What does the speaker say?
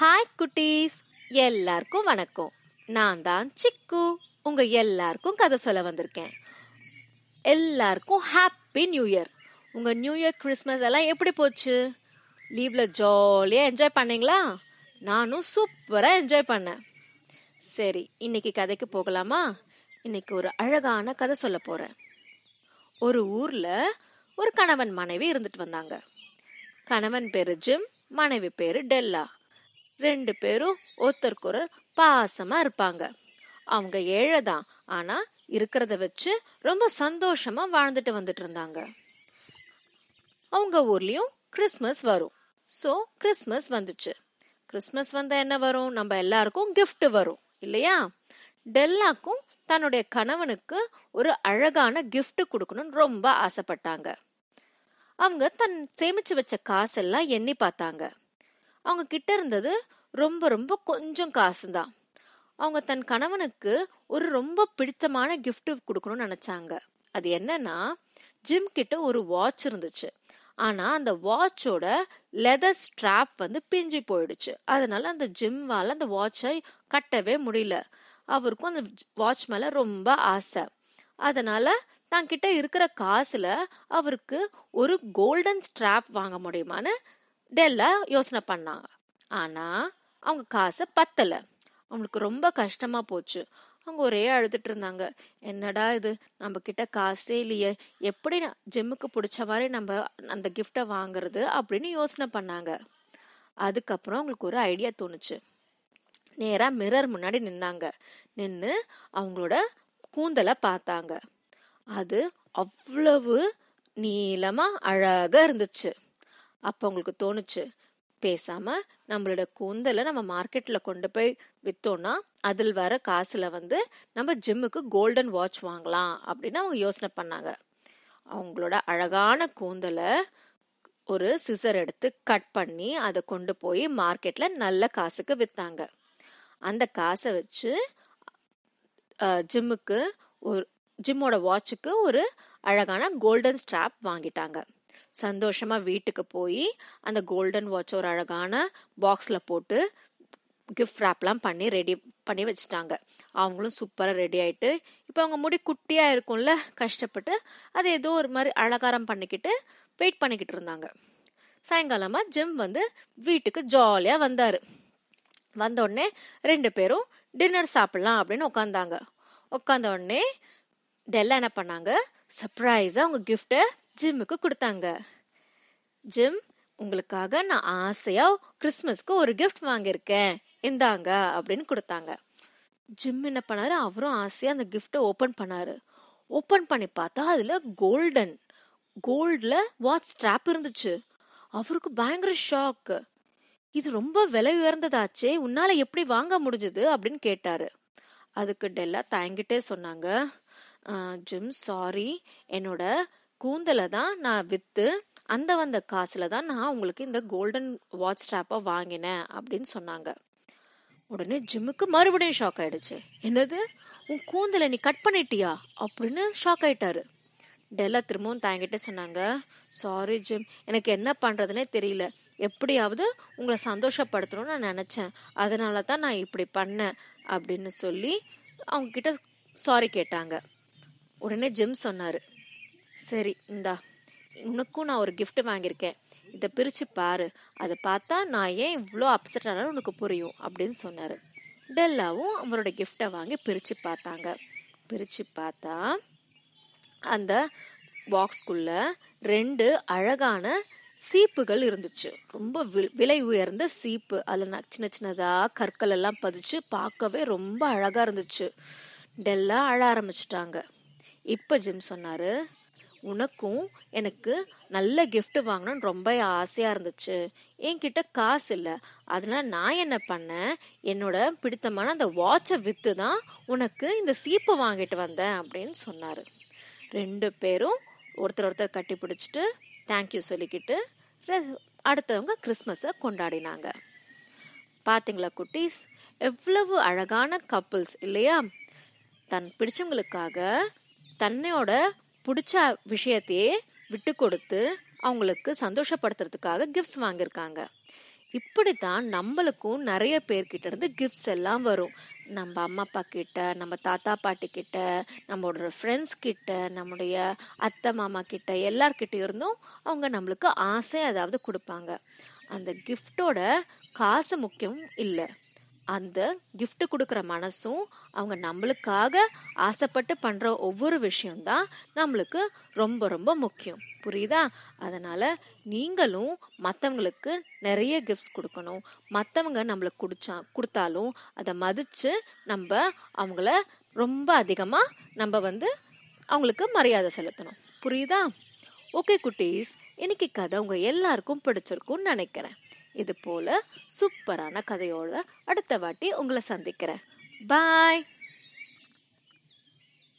Hi குட்டீஸ். எல்லாருக்கும் வணக்கம். நான் தான் சிக்கு. உங்க எல்லாருக்கும் கதை சொல்ல வந்திருக்கேன். எல்லாருக்கும் ஹாப்பி நியூ இயர் உங்க நியூ இயர் கிறிஸ்மஸ் எல்லாம் எப்படி போச்சு? லீவ்ல ஜாலியாக என்ஜாய் பண்ணீங்களா? நானும் சூப்பராக என்ஜாய் பண்ணேன். சரி இன்னைக்கு கதைக்கு போகலாமா? இன்னைக்கு ஒரு அழகான கதை சொல்ல போறேன். ஒரு ஊர்ல ஒரு கணவன் மனைவி இருந்துட்டு வந்தாங்க. கணவன் பேரு ஜிம் மனைவி பேரு டெல்லா. ரெண்டு பேரும் ஒருத்தருக்கு ஒரு பாசமா இருப்பாங்க. அவங்க ஏழை தான் ஆனா இருக்கிறத வச்சு ரொம்ப சந்தோஷமா வாழ்ந்துட்டு வந்துட்டு இருந்தாங்க. அவங்க ஊர்லயும் கிறிஸ்மஸ் வரும். சோ கிறிஸ்மஸ் வந்துச்சு. கிறிஸ்மஸ் வந்தா என்ன வரும்? நம்ம எல்லாருக்கும் கிஃப்ட் வரும் இல்லையா? டெல்லாக்கும் தன்னுடைய கணவனுக்கு ஒரு அழகான கிஃப்ட் கொடுக்கணும்னு ரொம்ப ஆசைப்பட்டாங்க. அவங்க தன் சேமிச்சு வச்ச காசெல்லாம் எண்ணி பார்த்தாங்க. அவங்க கிட்ட இருந்தது ரொம்ப ரொம்ப கொஞ்சம் காசு தான் அவங்க தன் கணவனுக்கு ஒரு ரொம்ப பிடித்தமான கிஃப்ட் கொடுக்கணும்னு நினைச்சாங்க. அது என்னன்னா ஜிம் கிட்ட ஒரு வாட்ச் இருந்துச்சு. ஆனா அந்த வாட்சோட லெதர் ஸ்ட்ராப் வந்து பிஞ்சு போயிடுச்சு. அதனால அந்த ஜிம்வால அந்த வாட்சை கட்டவே முடியல. அவருக்கும் அந்த வாட்ச் மேல ரொம்ப ஆசை. அதனால தான் கிட்ட இருக்கிற காசுல அவருக்கு ஒரு கோல்டன் ஸ்ட்ராப் வாங்க முடியுமான்னு இதெல்லாம் யோசனை பண்ணாங்க ஆனா அவங்க காசை பத்தல. அவங்களுக்கு ரொம்ப கஷ்டமா போச்சு. அவங்க ஒரே அழுதுட்டு இருந்தாங்க. என்னடா இது? நம்ம கிட்ட காசே இல்லையே. எப்படி நான் ஜிம்முக்கு பிடிச்ச மாதிரி நம்ம அந்த கிஃப்டை வாங்குறது அப்படின்னு யோசனை பண்ணாங்க. அதுக்கப்புறம் அவங்களுக்கு ஒரு ஐடியா தோணுச்சு. நேராக மிரர் முன்னாடி நின்னாங்க. நின்று அவங்களோட கூந்தலை பார்த்தாங்க. அது அவ்வளவு நீளமாக அழகாக இருந்துச்சு. அப்போ அவங்களுக்கு தோணுச்சு பேசாம நம்மளோட கூந்தலை நம்ம மார்க்கெட்ல கொண்டு போய் வித்தோம்னா அதில் வர காசுல வந்து நம்ம ஜிம்முக்கு கோல்டன் வாட்ச் வாங்கலாம் அப்படின்னு அவங்க யோசனை பண்ணாங்க. அவங்களோட அழகான கூந்தலை ஒரு சிசர் எடுத்து கட் பண்ணி அதை கொண்டு போய் மார்க்கெட்ல நல்ல காசுக்கு வித்தாங்க. அந்த காசை வச்சு ஜிம்முக்கு ஒரு ஜிம்மோட வாட்சுக்கு ஒரு அழகான கோல்டன் ஸ்ட்ராப் வாங்கிட்டாங்க. சந்தோஷமா வீட்டுக்கு போய் அந்த கோல்டன் வாட்ச் ஒரு அழகான பாக்ஸில் போட்டு கிஃப்ட் ரேப்லாம் பண்ணி ரெடி பண்ணி வச்சுட்டாங்க. அவங்களும் சூப்பராக ரெடி ஆகிட்டு இப்போ அவங்க முடி குட்டியாக இருக்கும்ல கஷ்டப்பட்டு அது ஏதோ ஒரு மாதிரி அலங்காரம் பண்ணிக்கிட்டு வெயிட் பண்ணிக்கிட்டு இருந்தாங்க. சாயங்காலமாக ஜிம் வந்து வீட்டுக்கு ஜாலியாக வந்தார். வந்த உடனே ரெண்டு பேரும் டின்னர் சாப்பிட்லாம் அப்படின்னு உட்காந்தாங்க உட்காந்த உடனே டெல்லா என்ன பண்ணாங்க? சர்ப்ரைஸா அவங்க கிஃப்டை ஜிம்முக்கு கொடுத்தாங்க. ஜிம் உங்களுக்காக நான் ஆசையா கிறிஸ்மஸ்க்கு ஒரு கிஃப்ட் வாங்கியிருக்கேன். இந்தாங்க அப்படின்னு கொடுத்தாங்க. ஜிம் என்ன பண்ணாரு? அவரும் ஆசையா அந்த கிஃப்டை ஓபன் பண்ணாரு. ஓபன் பண்ணி பார்த்தா அதுல கோல்டன் கோல்டில் வாட்ச் ஸ்ட்ராப் இருந்துச்சு. அவருக்கு பயங்கர ஷாக் இது ரொம்ப விலை உயர்ந்ததாச்சே உன்னால எப்படி வாங்க முடிஞ்சது அப்படின்னு கேட்டாரு. அதுக்கு டெல்லா தயங்கிட்டே சொன்னாங்க. Jim sorry. என்னோட கூந்தலை தான் நான் விற்று அந்த வந்த காசில் தான் நான் உங்களுக்கு இந்த கோல்டன் வாட்ச் ஸ்ட்ராப்பை வாங்கினேன் அப்படின்னு சொன்னாங்க. உடனே ஜிம்முக்கு மறுபடியும் ஷாக் ஆயிடுச்சு. என்னது? உன் கூந்தலை நீ கட் பண்ணிட்டியா? அப்படின்னு ஷாக் ஆயிட்டாரு. டெல்லா திரும்பவும் தாங்கிட்டு சொன்னாங்க சாரி ஜிம். எனக்கு என்ன பண்ணுறதுனே தெரியல. எப்படியாவது உங்களை சந்தோஷப்படுத்தணும்னு நான் நினச்சேன். அதனால தான் நான் இப்படி பண்ணேன். அப்படின்னு சொல்லி அவங்க கிட்ட சாரி கேட்டாங்க. உடனே ஜிம் சொன்னாரு. சரி இந்தா உனக்கும் நான் ஒரு கிஃப்ட் வாங்கியிருக்கேன். இதை பிரிச்சு பாரு. அதை பார்த்தா நான் ஏன் இவ்வளோ அப்செட் ஆனாலும் உனக்கு புரியும் அப்படின்னு சொன்னாரு. டெல்லாவும் அவரோட கிஃப்டை வாங்கி பிரிச்சு பார்த்தாங்க. பிரிச்சு பார்த்தா அந்த பாக்ஸ்குள்ள ரெண்டு அழகான சீப்புகள் இருந்துச்சு. ரொம்ப விலை உயர்ந்த சீப்பு. அதில் சின்ன சின்னதாக கற்கள் எல்லாம் பதிச்சு பார்க்கவே ரொம்ப அழகாக இருந்துச்சு. டெல்லா அழ ஆரம்பிச்சிட்டாங்க. இப்போ ஜிம் சொன்னார் உனக்கும் எனக்கு நல்ல கிஃப்ட் வாங்கணும்னு ரொம்ப ஆசையாக இருந்துச்சு. என்கிட்ட காசு இல்லை. அதனால் நான் என்ன பண்ணேன்? என்னோட பிடித்தமான அந்த வாட்சை விற்று தான் உனக்கு இந்த சீப்பை வாங்கிட்டு வந்தேன் அப்படின்னு சொன்னார். ரெண்டு பேரும் ஒருத்தர் ஒருத்தர் கட்டி பிடிச்சிட்டு தேங்க்யூ சொல்லிக்கிட்டு அடுத்தவங்க கிறிஸ்மஸை கொண்டாடினாங்க. பார்த்தீங்களா குட்டீஸ்? எவ்வளவு அழகான கப்புள்ஸ் இல்லையா? தன் பிடிச்சவங்களுக்காக தன்னையோட பிடிச்ச விஷயத்தையே விட்டு கொடுத்து அவங்களுக்கு சந்தோஷப்படுத்துறதுக்காக கிஃப்ட்ஸ் வாங்கியிருக்காங்க. இப்படித்தான் நம்மளுக்கும் நிறைய பேர்கிட்ட இருந்து கிஃப்ட்ஸ் எல்லாம் வரும். நம்ம அம்மா அப்பா கிட்ட நம்ம தாத்தா பாட்டி கிட்ட நம்மளோட ஃப்ரெண்ட்ஸ் கிட்ட நம்முடைய அத்தை மாமா கிட்ட எல்லார்கிட்ட இருந்தும் அவங்க நம்மளுக்கு ஆசை அதாவது கொடுப்பாங்க. அந்த கிஃப்டோட காசு முக்கியம் இல்லை. அந்த கிஃப்ட் கொடுக்குற மனசும் அவங்க நம்மளுக்காக ஆசைப்பட்டு பண்ற ஒவ்வொரு விஷயம்தான் நம்மளுக்கு ரொம்ப ரொம்ப முக்கியம். புரியுதா? அதனால நீங்களும் மற்றவங்களுக்கு நிறைய கிஃப்ட்ஸ் கொடுக்கணும். மற்றவங்க நம்மளுக்கு குடிச்சா கொடுத்தாலும் அதை மதித்து நம்ம அவங்கள ரொம்ப அதிகமாக நம்ம வந்து அவங்களுக்கு மரியாதை செலுத்தணும். புரியுதா? ஓகே குட்டீஸ் இன்னைக்கு கதை உங்கள் எல்லாருக்கும் பிடிச்சிருக்கும்னு நினைக்கிறேன். இது போல சூப்பரான கதையோட அடுத்த வாட்டி உங்களை சந்திக்கிறேன். பாய்